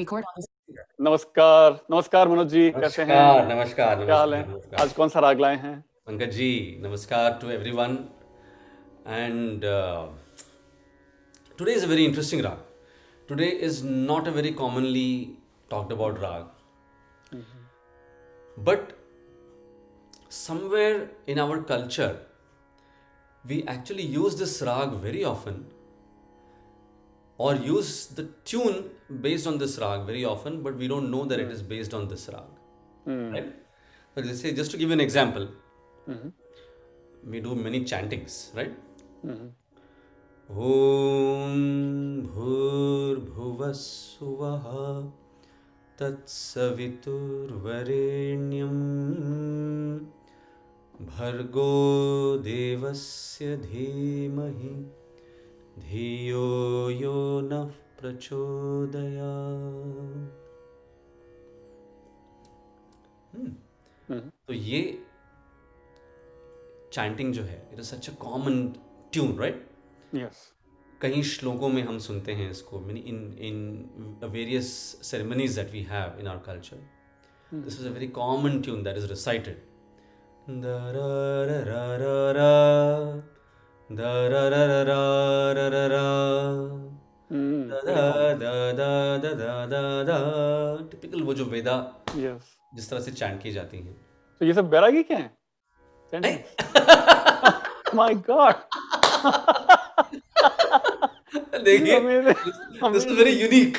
Record? on this. नमस्कार नमस्कार मनोज जी कैसे हैं? नमस्कार नमस्कार क्या हाल है? नमस्कार आज कौन सा राग लाए हैं? पंकज जी नमस्कार to everyone and today is a very interesting raag. Today is not a very commonly talked about raag. But somewhere in our culture we actually use this rag very often or use the tune based on this rag very often but we don't know that mm. it is based on this rag Mm. right so let's say just to give you an example mm-hmm. we do many chantings right Mm-hmm. ॐ भूर्भुवः सुवः तत्सवितुर्वरेण्यं भर्गो देवस्य धीमहि धियो यो नः प्रचोदयात्। तो ये चैंटिंग जो है it is such a common tune right yes कई श्लोकों में हम सुनते हैं इसको in in various ceremonies that we have in our culture this is a very common tune that is recited जिस तरह से चैंट की जाती हैं। तो ये सब बैरागी क्या है? गॉड देखिए this is very unique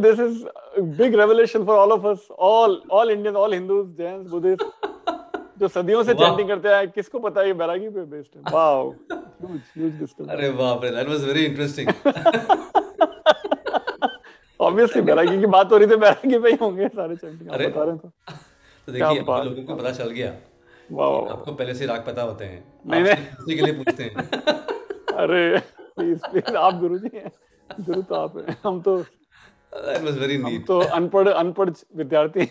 this is big revolution for all of us all all Indians all Hindus Jain Buddhist जो सदियों से। चैंटिंग करते हैं किसको पता है ये बैरागी पे बेस्ड है? वाओ ह्यूज ह्यूज डिस्कवरी अरे बाप रे that was very interesting obviously Bairagi की बात हो रही थी बैरागी पे ही होंगे सारे चैंटिंग आप। बता रहे हैं तो। तो देखिए बात लोगों को पता चल गया। वाह वाह आपको पहले से राग पता होते हैं। नहीं, नहीं। के लिए पूछते हैं। अरे प्लीज़ प्लीज़ आप गुरु जी हैं। गुरु तो आप हैं। हम तो दैट वाज वेरी नीट तो अनपढ़ अनपढ़ विद्यार्थी हैं।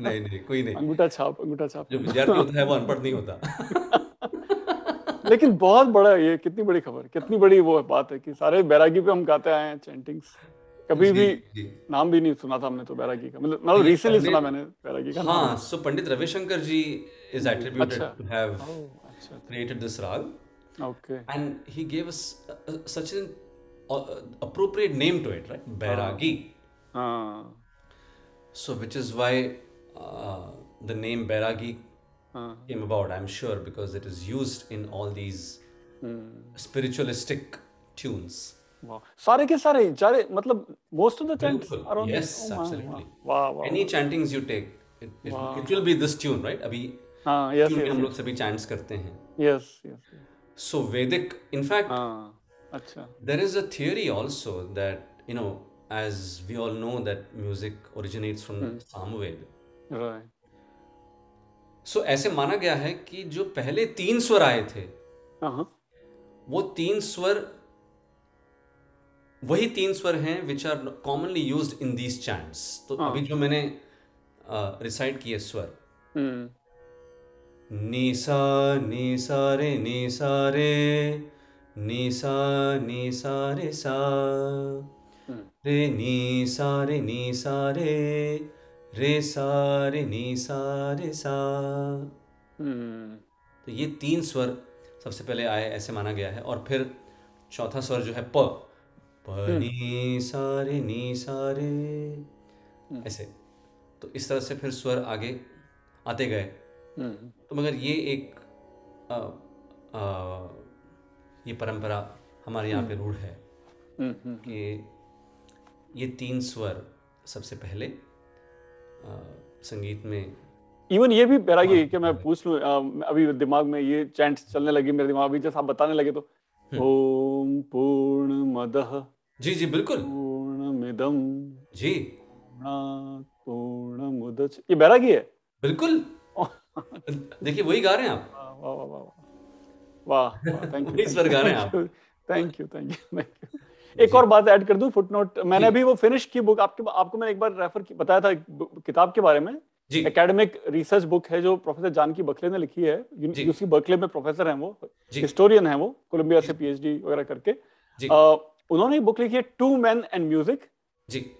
नहीं नहीं कोई नहीं। अंगूठा छाप अंगूठा छाप। जो विद्यार्थी होता है वो अनपढ़ नहीं होता। लेकिन बहुत बड़ा ये कितनी बड़ी खबर कितनी बड़ी वो बात है कि सारे बैरागी पे हम गाते आए हैं चैंटिंग्स कभी भी नाम भी नहीं सुना था हमने तो बैरागी का। मतलब मतलब रिसेंटली सुना मैंने बैरागी का हाँ so Pandit Ravishankar ji is attributed. To have created this rag okay uh, uh, such an uh, uh, appropriate name to it right? Bairagi हाँ so which is why uh, the name bairagi हाँ came about i'm sure because it is used in all these hmm, spiritualistic tunes वाह सारे के सारे सारे मतलब most of the chants बिल्कुल, are on yes, absolutely. वाह वाह any chantings you take it, it, Wow. it will be this tune right अभी हाँ यस tune में हम यस लोग सभी chants करते हैं yes yes so vedic in fact हाँ अच्छा There is a theory also that, you know, as we all know that music originates from Samved. right So ऐसे माना गया है कि जो पहले तीन स्वर आए थे हाँ वो तीन स्वर वही तीन स्वर हैं which are commonly use in these chants तो हाँ। अभी जो मैंने रिसाइट किए स्वर हम्म नी सा नी सा रे नी सा रे नी सा नी सा रे सा। हम्म, रे नी सा रे नी सा रे रे सा रे नी सा रे सा। हम्म। तो ये तीन स्वर सबसे पहले आए ऐसे माना गया है। और फिर चौथा स्वर जो है प। प नी सा रे नी सा रे। ऐसे। तो इस तरह से फिर स्वर आगे आते गए। हम्म। तो मगर ये एक आ, आ, ये परंपरा हमारे यहाँ पे रूढ़ है। हम्म हम्म। कि ये तीन स्वर सबसे पहले संगीत में। इवन ये भी बैरागी कि मैं पूछ लूँ अभी दिमाग में ये चैंट चलने लगी मेरे दिमाग में जैसे आप बताने लगे तो ओम पूर्ण मदह जी जी बिल्कुल। पूर्ण मिदम जी। पूर्ण मुदच ये बैरागी है? बिल्कुल। देखिए वही गा रहे हैं आप। वाह वाह वाह वाह वाह। थैंक वही स्वर गा रहे हैं आप। You thank you thank you thank you एक और बात ऐड कर दूँ फुटनोट मैंने अभी वो फिनिश की बुक आपके आपको मैंने एक बार रेफर बताया था किताब के बारे में। एकेडमिक रिसर्च बुक है जो प्रोफेसर जानकी बकले ने लिखी है। यूसी बर्कले में प्रोफेसर हैं वो हिस्टोरियन हैं वो कोलंबिया से पीएचडी वगैरह करके। उन्होंने बुक लिखी है to man and music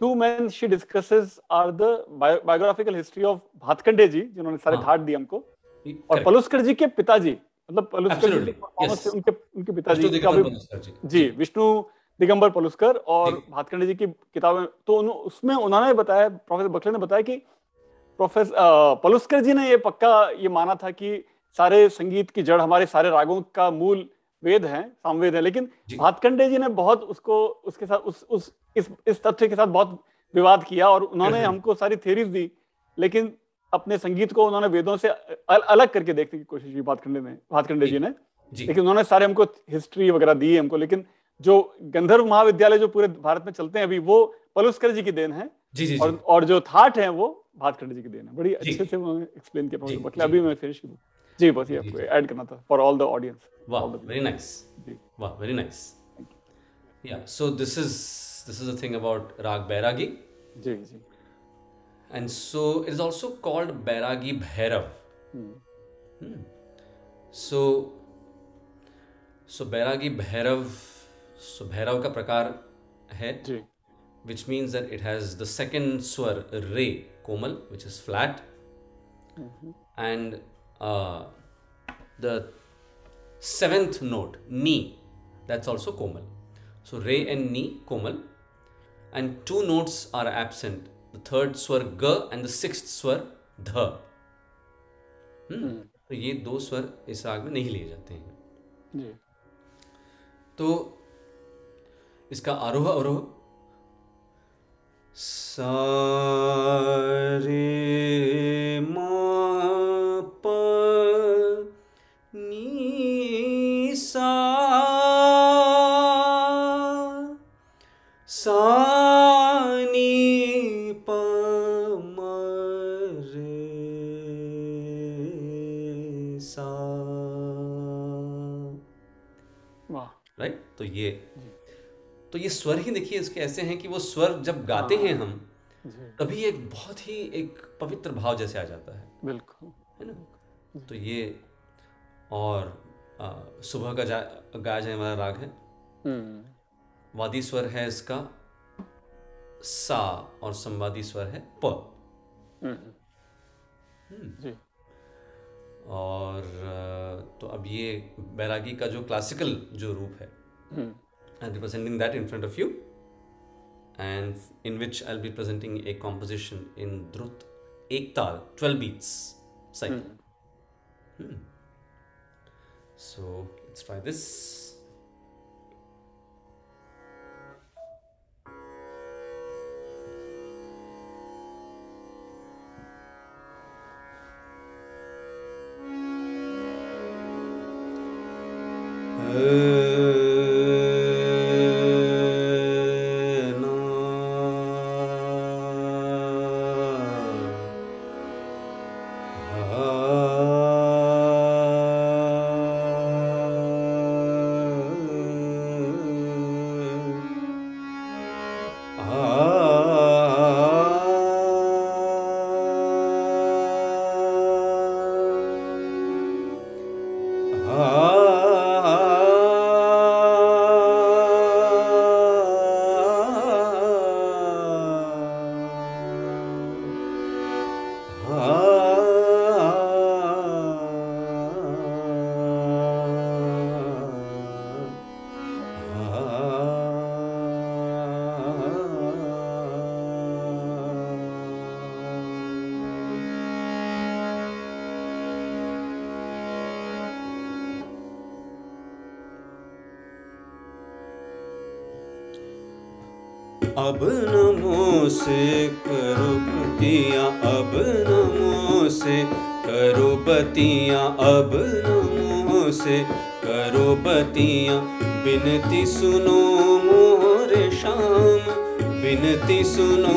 to man she discusses are the biographical history of Bhatkhande ji जिन्होंने सारे हाँ। दिए हमको। और. पलुस्कर जी के पिताजी मतलब पलुस्कर जी उनके उनके पिताजी का भी जी जी विष्णु दिगंबर पलुस्कर और भातखंडे जी की किताबें। तो उन, उसमें उन्होंने बताया प्रोफेसर बकले ने बताया कि प्रोफेसर पलुस्कर जी ने ये पक्का ये माना था कि सारे संगीत की जड़ हमारे सारे रागों का मूल वेद है सामवेद है लेकिन भातखंडे जी ने बहुत उसको उसके साथ उस उस इस इस तथ्य के साथ बहुत विवाद किया और उन्होंने हम्म। हमको सारी थ्योरीज दी लेकिन अपने संगीत को उन्होंने वेदों से अल, अलग करके देखने की कोशिश की भातखंडे ने भातखंडे जी। ने। लेकिन उन्होंने सारे हमको हिस्ट्री वगैरह दी हमको लेकिन जो गंधर्व महाविद्यालय जो पूरे भारत में चलते हैं अभी वो पलुस्कर जी की देन है। जी जी और जी। और जो थाट है वो भातखंडे जी की देन है। बड़ी। अच्छे से उन्होंने एक्सप्लेन किया जी। अभी मैं फिनिश करूँ जी बस ये आपको ऐड करना था फॉर ऑल द ऑडियंस वाह वेरी नाइस जी। Wow, very nice. Yeah, so this is this is the thing about Rag Bairagi, जी जी। And so it is also called Bairagi Bhairav. हम्म, Hmm. So so so Bhairav का प्रकार है which means that it has the second swar re komal which is flat and the seventh note ni that's also komal so re and ni komal and two notes are absent the third swar ga and the six swar dha ये दो स्वर इस राग में नहीं लिए जाते हैं। तो इसका आरोह अवरोह सारे मा स्वर ही देखिए इसके ऐसे हैं कि वो स्वर जब गाते हैं। हम तभी एक बहुत ही एक पवित्र भाव जैसे आ जाता है। बिल्कुल। है ना? तो ये और आ, सुबह का जा गाया जाने वाला राग है। हम्म। वादी स्वर है इसका सा और संवादी स्वर है प। हम्म। जी। और तो अब ये बैरागी का जो क्लासिकल जो रूप है I'll be presenting that in front of you and in which I'll be presenting a composition in Drut Ektal 12 beats cycle. Hmm. Hmm. So let's try this. अब नमो से करो बतियाँ अब नमो से करो बतियाँ अब नमो से करो बतियाँ बिनती सुनो मोरे शाम बिनती सुनो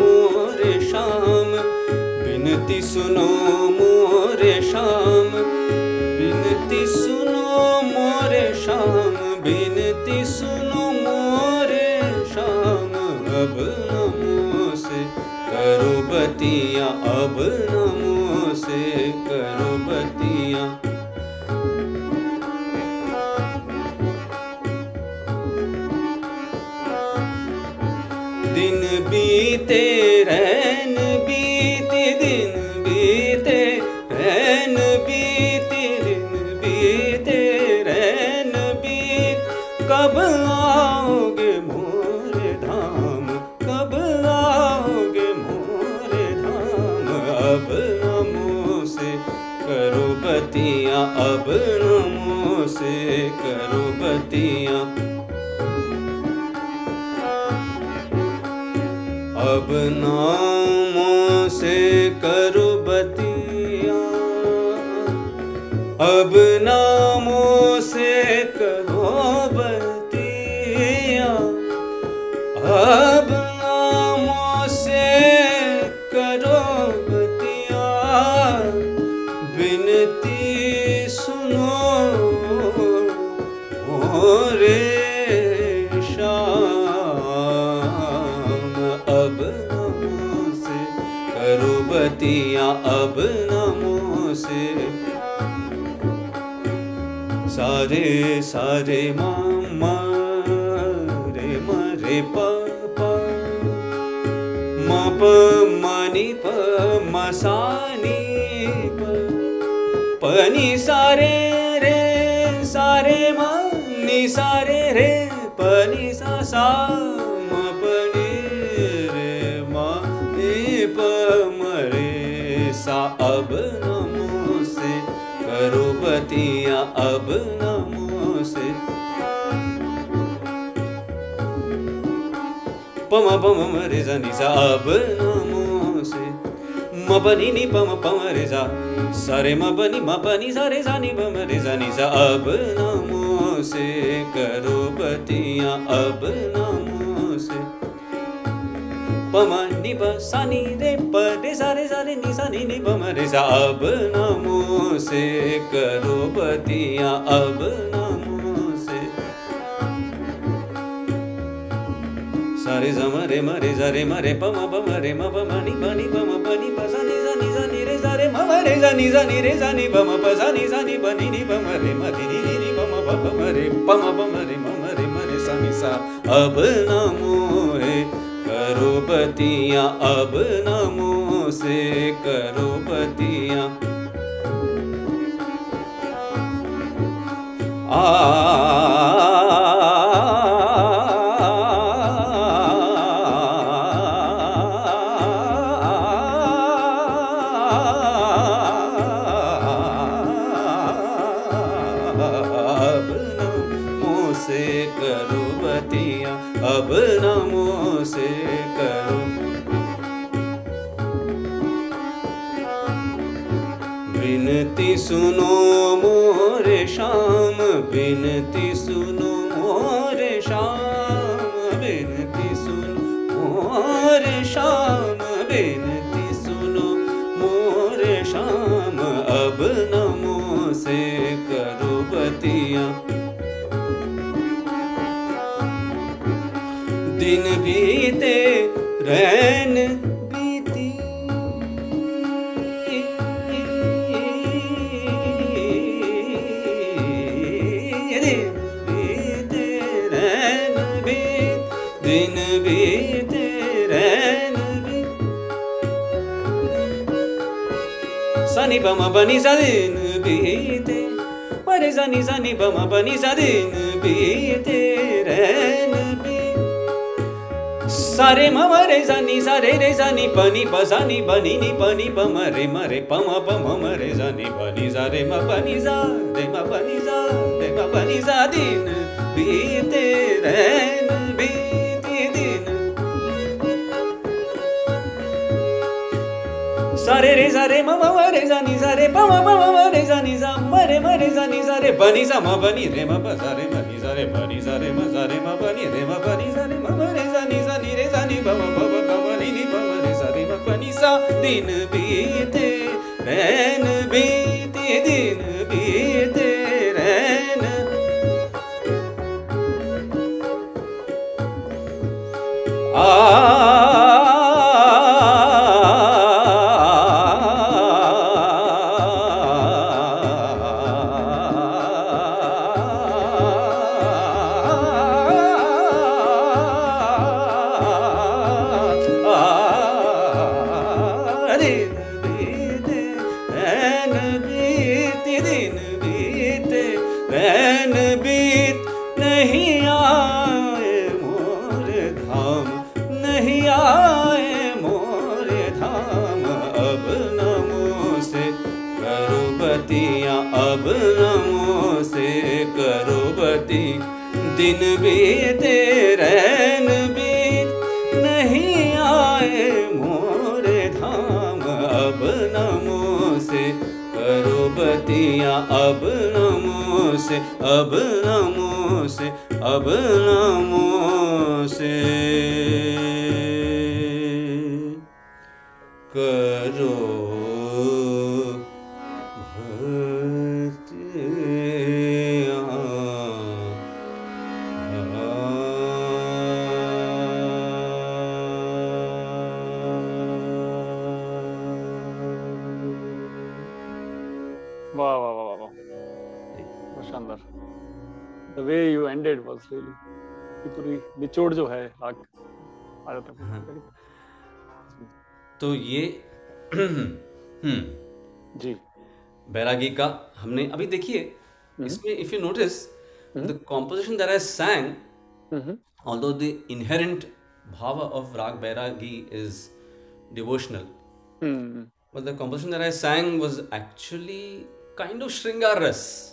मोरे शाम बिनती सुनो मोरे शाम करो बतिया अब नमो से करो बतिया दिन बीते रहे से करो बतिया। अब नामों से करो बतिया। अब नामों रे सा रे मा रे म रे प प म प म नि प म सा नि प प नि सा रे रे सा रे म नि सा रे रे प नि सा सा। बतिया अब नमो पम पम म रे सा नि अब नमो से म नि नि प म प म रे म प नि म प नि सा नि प म रे सा नि सा अब नमो से करो बतिया अब नमो से प म नि सा नि रे प रे सा रे सा रे नि सा। रे सा अब नमो से करो बतिया, अब नमो से। सारे ज म रे म रे ज रे म रे म प रे म प नि प नि प प सा नि सा नि सा नि रे सा रे म म रे सा नि सा नि रे सा नि प म प सा नि सा नि प नि नि रे म नि नि नि प प प रे प म रे म म रे म रे सा नि सा। अब नमो है। करो बतिया अब नमो से करो बतिया। अब दिन बीते रैन बीत सनी पम बनी सा दिन बीते परे सनी सनी पम बनी सा दिन बीते रैन बीत सारे म म रे सा नि सा रे रे सा नि प नि प सा नि ब नि नि प नि प म रे म रे प म प म म रे सा नि प नि सा रे म प नि सा रे म प नि सा रे म प नि सा दिन बीते रैन बीती सा रे रे सा रे म म म रे सा नि सा रे प म प म म रे सा नि सा म रे म रे सा नि सा रे प नि सा म प नि रे म प सा रे म नि सा रे प नि सा रे म सा रे म प नि रे म प नि सा रे म म रे सा नि सा नि रे सा नि प म प प प म नि नि प म रे सा रे म प नि सा दिन बीते रैन बीते दिन बीते रैन आ अब नमो से अब नमो से अब नमो से करो। निचोड़ जो है आग आ जाता है तो ये जी बैरागी का हमने अभी देखिए इसमें if you notice the composition that I sang although the inherent bhaav of raag Bairagi is devotional but the composition that I sang was actually kind of Shringar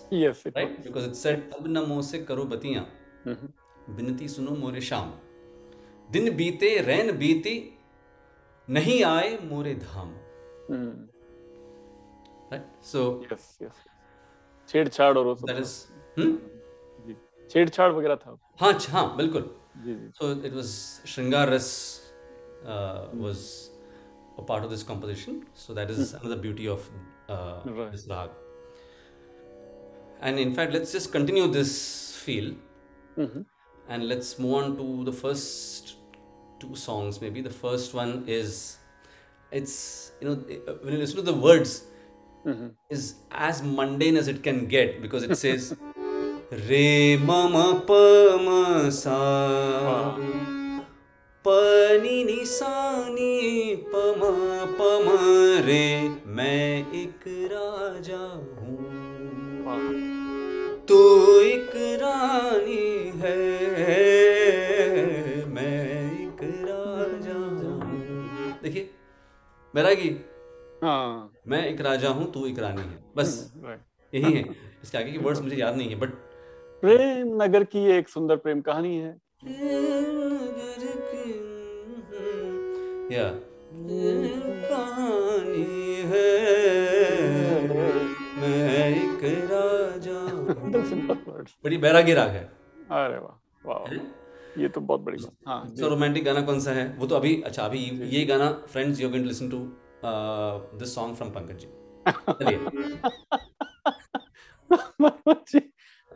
Yes, it right? Was. Because it said, Tab namo se karo batiyan. Mm-hmm. विनती सुनो मोरे श्याम दिन बीते रैन बीती नहीं आए मोरे धाम। हम्म। सो छेड़छाड़ और that is हम छेड़छाड़ वगैरह था। हाँ हाँ बिल्कुल। सो it was shringar ras was a part of this composition so that is the beauty of this raag and in fact let's just continue this feel and let's move on to the first two songs maybe the first one is it's you know uh, when you listen to the words mm-hmm. is as mundane as it can get because it says re mama pa ma sa pa ni ni sa ni pa ma pa ma re main ek raja Bairagi हाँ। मैं एक राजा हूँ तू एक रानी है। बस यही है। इसके आगे की वर्ड्स मुझे याद नहीं है बट प्रेम नगर की एक सुंदर प्रेम कहानी है। या कहानी है। मैं एक राजा सिंपल वर्ड्स बड़ी बैरागी राग है। अरे वाह वाह। ये तो बहुत बड़ी बात हाँ सर रोमांटिक गाना कौन सा है? वो तो अभी अच्छा अभी ये गाना friends you can listen to this song from Pankaj ji. चलिए।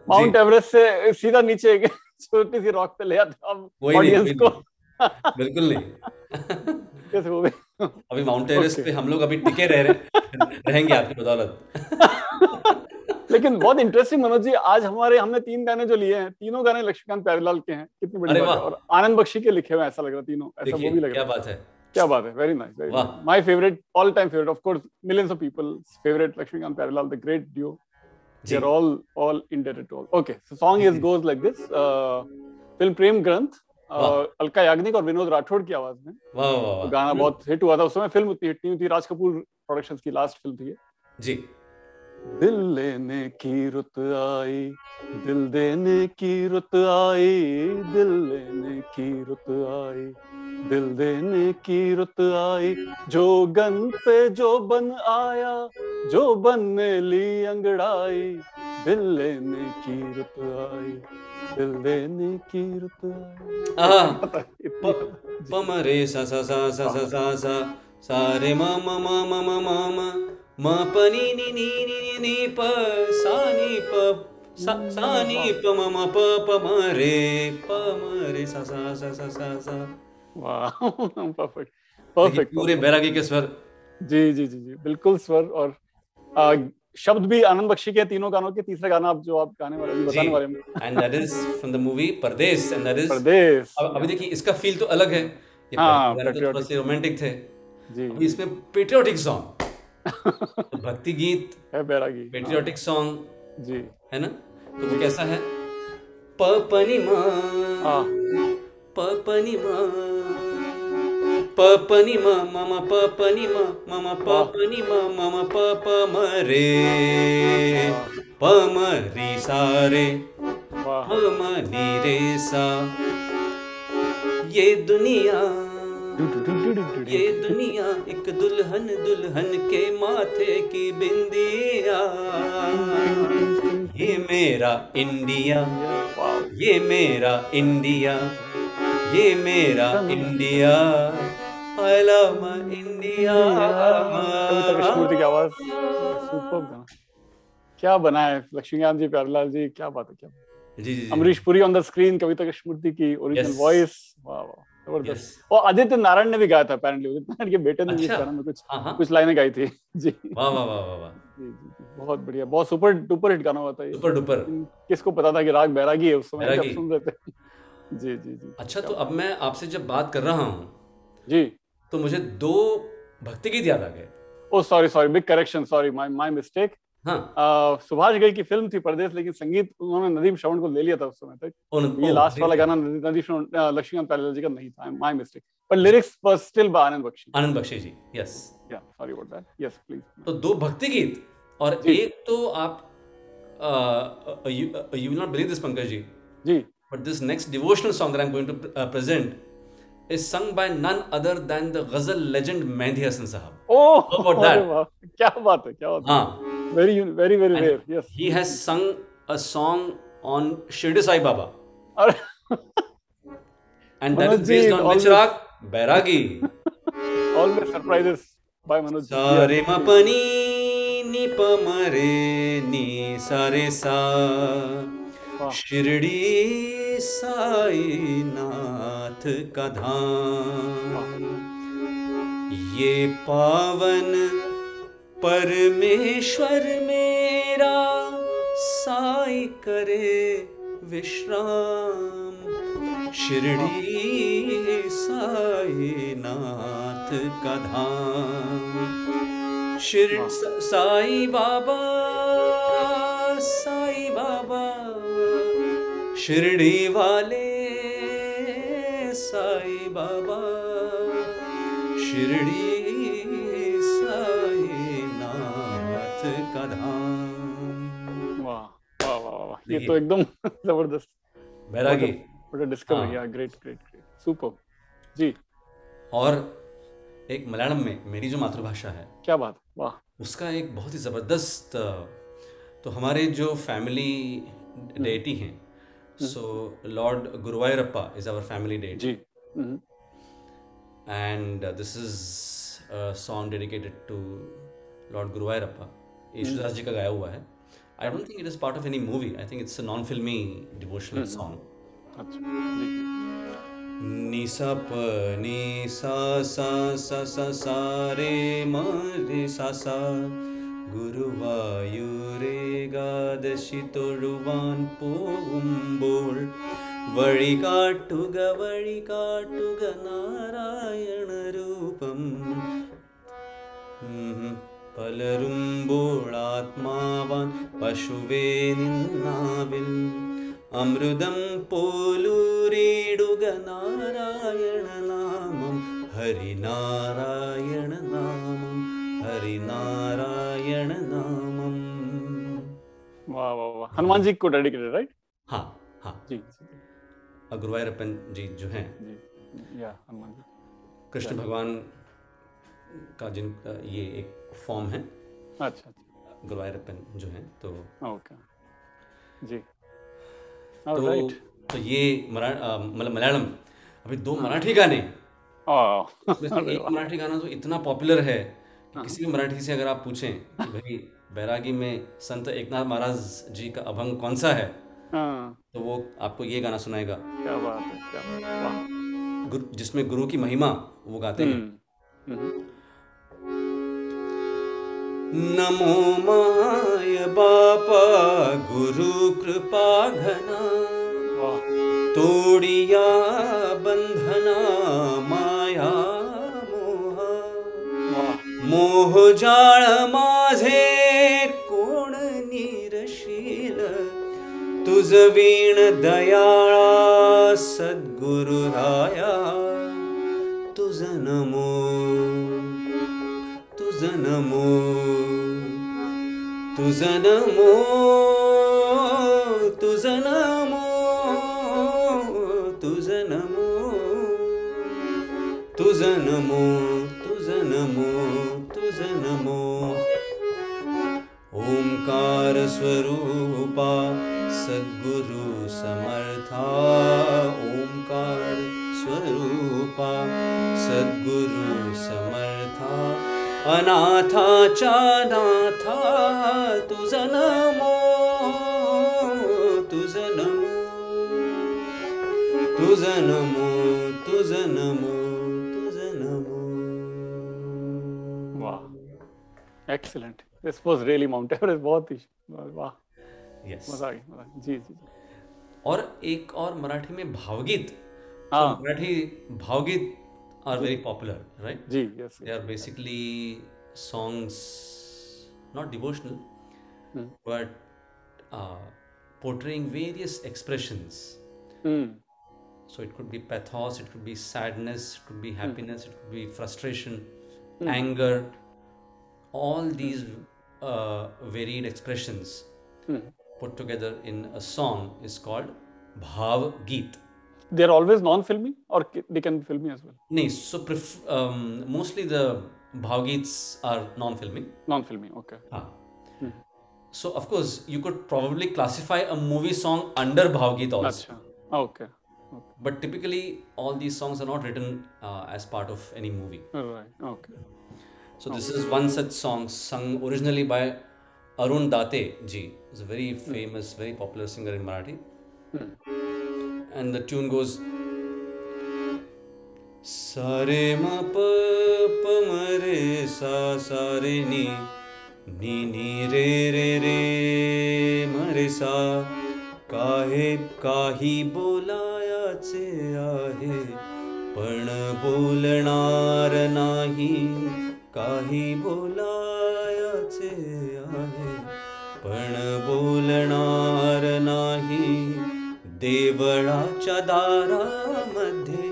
माउंट एवरेस्ट से सीधा नीचे छोटी सी रॉक पे ले आते हम वही नहीं, ऑडियंस को। बिल्कुल नहीं। कैसे वो भी अभी माउंट एवरेस्ट Okay. पे हम लोग अभी टिके रह रहे रहेंगे आपकी बदौलत। लेकिन बहुत इंटरेस्टिंग मनोज जी आज हमारे हमने तीन गाने जो लिए हैं तीनों गाने लक्ष्मीकांत प्यारेलाल के हैं। कितनी बड़ी बात है। और आनंद बख्शी के लिखे हुए ऐसा लग रहा है तीनों ऐसा वो भी लग रहा है। बात है। क्या बात है very nice very my favourite all time favourite of course millions of people favourite Laxmikant Pyarelal the great duo ji. they are all all indebted to all okay so song is goes like this uh, film Alka Yagnik और विनोद राठौड़ की आवाज़ में। तो गाना बहुत hit हुआ था उस समय। फ़िल्म उतनी हिट नहीं हुई थी। राज कपूर प्रोडक्शंस की लास्ट फ़िल्म थी जी। दिल लेने की रुत आई दिल देने की रुत आई दिल लेने की रुत आई। दिल देने की रुत आई जो गन पे जो बन आया जो बन ने ली अंगड़ाई। दिल लेने की रुत आई दिल देने की रुत आई। है, पम रे सा सा सा सा सा सा सा। सा रे म म म म म म म। म प नि नि नि नि नि नि प। सा नि प। सा सा नि प म म प। प म रे। प म रे सा सा सा सा सा सा। वाह परफेक्ट परफेक्ट पूरे बैरागी के स्वर। जी जी जी जी बिल्कुल स्वर और आ, शब्द भी आनंद बख्शी के तीनों गानों के तीसरा गाना आप जो आप गाने वाले बताने वाले हैं। And that is from the movie Pardes and that is Pradesh अब अभी देखिए इसका फील तो अलग है। ये हाँ, तो। से रोमांटिक थे। जी। अभी इसमें पेट्रियोटिक सॉन्ग भक्ति गीत है बैरागी। पेट्रियोटिक सॉन्ग जी। है ना? तो वो कैसा है? प प नि म हाँ। प प नि म प प नि म म म प प नि म रे पम री सा रे पम नी रे सा. ये दुनिया ये दुनिया एक दुल्हन दुल्हन के माथे की बिंदिया. ये मेरा इंडिया ये मेरा इंडिया ये मेरा India. I love my India Kavita Krishnamurthy की आवाज़। सुपर गाना क्या बना है लक्ष्मीकांत जी प्यारलाल जी क्या बात है क्या जी जी Amrish Puri on the screen Kavita Krishnamurthy की ओरिजिनल वॉइस वाह वाह ज़बरदस्त। और आदित्य नारायण ने भी गाया था अपेरेंटली उदित नारायण के बेटे ने भी अच्छा। में कुछ हाँ हाँ। कुछ लाइनें गाई थी। जी। जी वाह वाह वाह वाह वाह। जी जी, बहुत बढ़िया। बहुत सुपर डुपर हिट गाना हुआ था ये। डुपर। डुपर किसको पता था कि राग बैरागी है उस समय जब सुन रहे थे। जी जी जी। अच्छा तो अब मैं आपसे जब बात कर रहा हूँ जी। तो मुझे दो भक्ति गीत याद आ गए। ओ sorry sorry big correction sorry my my mistake हाँ। सुभाष घई की फ़िल्म थी परदेश लेकिन संगीत उन्होंने नदीम श्रवण को ले लिया था उस समय तक। ये लास्ट वाला गाना नदीम श्रवण लक्ष्मीकांत प्यारेलाल जी का नहीं था माय मिस्टेक पर lyrics were still by Anand Bakshi Anand Bakshi ji yes yeah sorry about that yes please तो दो भक्ति गीत और एक तो आप you will not believe this Pankaj ji. Ji. This next devotional song that I'm going to uh, present is sung by none other than the ghazal legend Mehdi Hassan Sahab. Oh How about that? क्या बात है क्या बात है हाँ, very very very And rare yes he has sung a song on Shirdi Sai Baba, and that Manoj is based on which always- rag? Bairagi. Always surprises by Manoj ji Sa re ma pa ni pa ma re ni sa re sa. वाह शिरडी साई नाथ का धाम। ये पावन परमेश्वर मेरा साई करे विश्राम। शिरडी साई नाथ का धाम। शिर साई बाबा साई बाबा शिरडी वाले साई बाबा शिरडी साई नाथ का धाम। वाह वाह वाह वाह ये तो एकदम ज़बरदस्त। बैरागी। बड़ा डिस्कवर हाँ। Yeah great great great super जी। और एक मलयालम में मेरी जो मातृभाषा है क्या बात वाह। उसका एक बहुत ही ज़बरदस्त तो हमारे जो फैमिली डेटी हैं so lord Guruvayurappa is our family deity ji. This is a song dedicated to Lord Guruvayurappa. Yeshudas ji का गाया हुआ है I don't think it is part of any movie I think it's a non filmi devotional song जी नि सा प नि सा सा सा सा सा रे म रे सा सा। ഗുരുവായൂരേകാദശി തൊഴുവാൻ പോകുമ്പോൾ വഴി കാട്ടുക വഴി കാട്ടുക നാരായണ രൂപം. പലരുമ്പോൾ ആത്മാവാൻ പശുവേ നിന്നാവിൽ അമൃതം പോലൂരിടുക നാരായണ നാമം ഹരിനാരായണ നാമം हरिनारायण हनुमान जी को डेडिकेटेड राइट हाँ हाँ। जी जो। हैं। कृष्ण भगवान का जिन ये एक फॉर्म है। अच्छा गुरुवायरपन जो है तो ओके। जी। तो, right. तो ये मतलब मलयालम अभी दो मराठी गाने। एक मराठी गाना जो इतना पॉपुलर है कि किसी भी मराठी से अगर आप पूछें कि भाई बैरागी में संत एकनाथ महाराज जी का अभंग कौन सा है? हाँ। तो वो आपको ये गाना सुनाएगा। क्या बात है क्या है वाह। गुरु जिसमें गुरु की महिमा वो गाते हैं। हम्म, हम्म, नमो माय बापा गुरु कृपा घना। तोडिया बंधना। मोहजाळ मोह जाळ माझे कोण निरशील? तुझ वीण दयाळा सद्गुरु राया तुझ नमो तुझ नमो तुझ नमो तुझ नमो तुझ नमो तुझ नमो। स्वरूपा सद्गुरु समर्था ओंकार स्वरूपा सद्गुरु समर्था अनाथा नाथा excellent this was really Mount Everest बहुत ही और एक और मराठी में भावगीत। Marathi bhavgeet are very popular right ji they are basically songs not devotional but portraying various expressions so it could be pathos it could be sadness it could be happiness it could be frustration anger all these uh, varied expressions hmm. put together in a song is called Bhav Geet. They are always non-filmy, or they can be filmy as well. No, so pref- um, mostly the Bhav Geets are non-filmy. Non-filmy, okay. Ah. Hmm. So of course you could probably classify a movie song under Bhav also. Okay. okay. But typically, all these songs are not written uh, as part of any movie. Right. Okay. So this is one such song sung originally by Arun Date ji. He's a very famous, very popular singer in Marathi. And the tune goes सारे म प प म रे सा सा रे नी नी नी रे रे रे म रे सा काहे काही बोलायाचे आहे पण बोलणार नाही काही बोलायाचे आहे पण बोलणार नाही. देवळाच्या दारामध्ये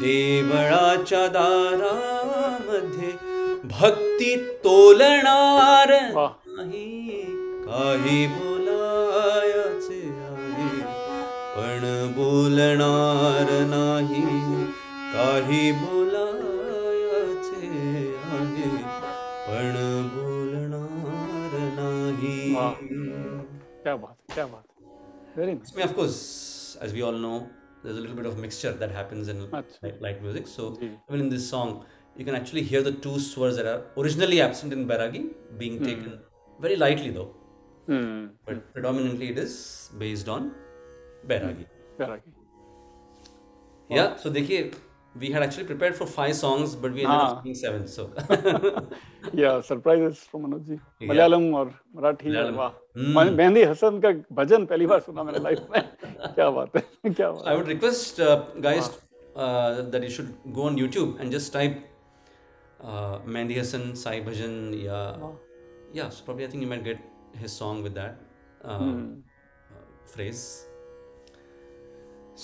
देवळाच्या दारामध्ये भक्ती तोलणार नाही. काही बोलायचे आहे पण बोलणार नाही. काही बोलायचे क्या बात है, क्या बात very nice of course, as we all know, there's a little bit of mixture that happens in light, light music. So जी. even in this song, you can actually hear the two swars that are originally absent in Bairagi being taken very lightly, though. Hmm But mm. predominantly, it is based on Bairagi. Bairagi Yeah. So देखिए, we had actually prepared for five songs, but we ended up हाँ. singing seven. So या surprises from Manoj ji Yeah. Malayalam और मराठी मलयालम. वाह Hmm. मैं- मेहंदी हसन का भजन पहली बार सुना मैंने लाइफ में क्या बात है क्या बात I would request uh, guys uh, that you should go on YouTube and just type uh, Mehndi Hassan Sai Bhajan. Yeah, Wow. yeah. So probably I think you might get his song with that uh, Hmm. uh, phrase.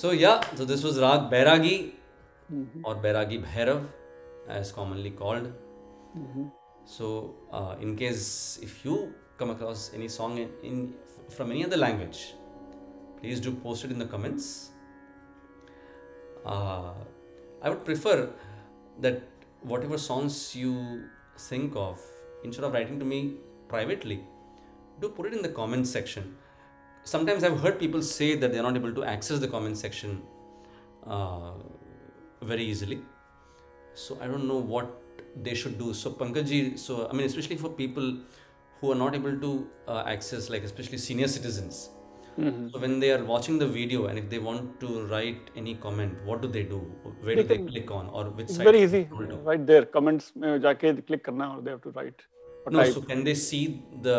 So yeah, so this was Rag Bairagi Mhm. or Bairagi Bhairav, as commonly called. Mhm. So uh, in case if you come across any song in, in from any other language, please do post it in the comments. Uh, I would prefer that whatever songs you think of, instead of writing to me privately, do put it in the comment section. Sometimes I've heard people say that they're not able to access the comment section uh, very easily. So I don't know what they should do. So Pankajji, so I mean, especially for people who are not able to uh, access, like especially senior citizens. Mhm. So when they are watching the video and if they want to write any comment, what do they do? Where do They they can- click on, or which It's site? very do easy they do? right there comments में जाके click करना है और they have to write or No, type so can they see the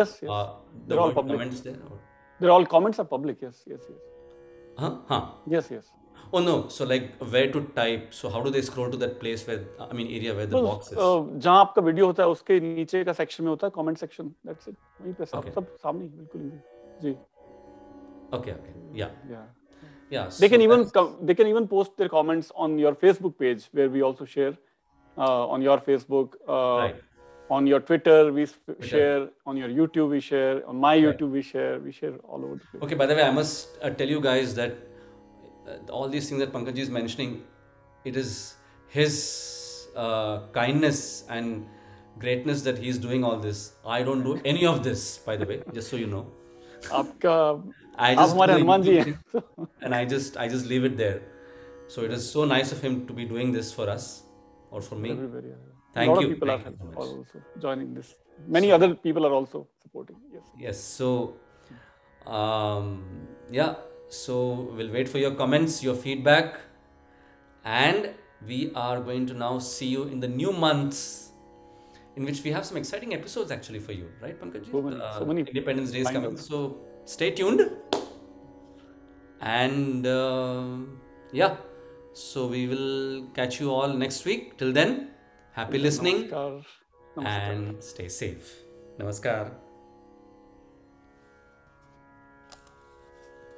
Yes, yes. uh, the They're all word public. comments there? Or? they're all comments are public yes yes yes Huh? Huh? yes yes Oh no. So like where to type? So how do they scroll to that place where I mean area where the तो box is? अ, जहाँ आपका video होता है उसके नीचे का section में होता है कमेंट सेक्शन दैट्स इट वहीं पे सब Okay. सब सामने ही, बिल्कुल easy ji Okay. Okay. Yeah. yeah Yeah. they can so even that's- com- they can even post their comments on your facebook page where we also share uh, on your facebook uh, Right. on your Twitter, we s- share. On your YouTube, we share. On my YouTube, we share. We share all over the place. Okay, by the way, I must uh, tell you guys that uh, all these things that Pankaj is mentioning, it is his uh, kindness and greatness that he's doing all this. I don't do any of this, by the way, just so you know. आपका I आप just हमारे do the Hanuman ji YouTube हैं thing and I just I just leave it there. So it is so nice of him to be doing this for us or for me. Everybody, yeah. Thank a lot you, of people thank are, you so much. are also joining this. Many other people are also supporting. Yes. Yes. So, um, yeah. so we'll wait for your comments, your feedback, and we are going to now see you in the new months, in which we have some exciting episodes actually for you, right, Pankaj? So many- so many Independence Day is coming, up. so stay tuned. And uh, yeah, so we will catch you all next week. Till then, happy listening Namaskar. Namaskar. and stay safe. Namaskar.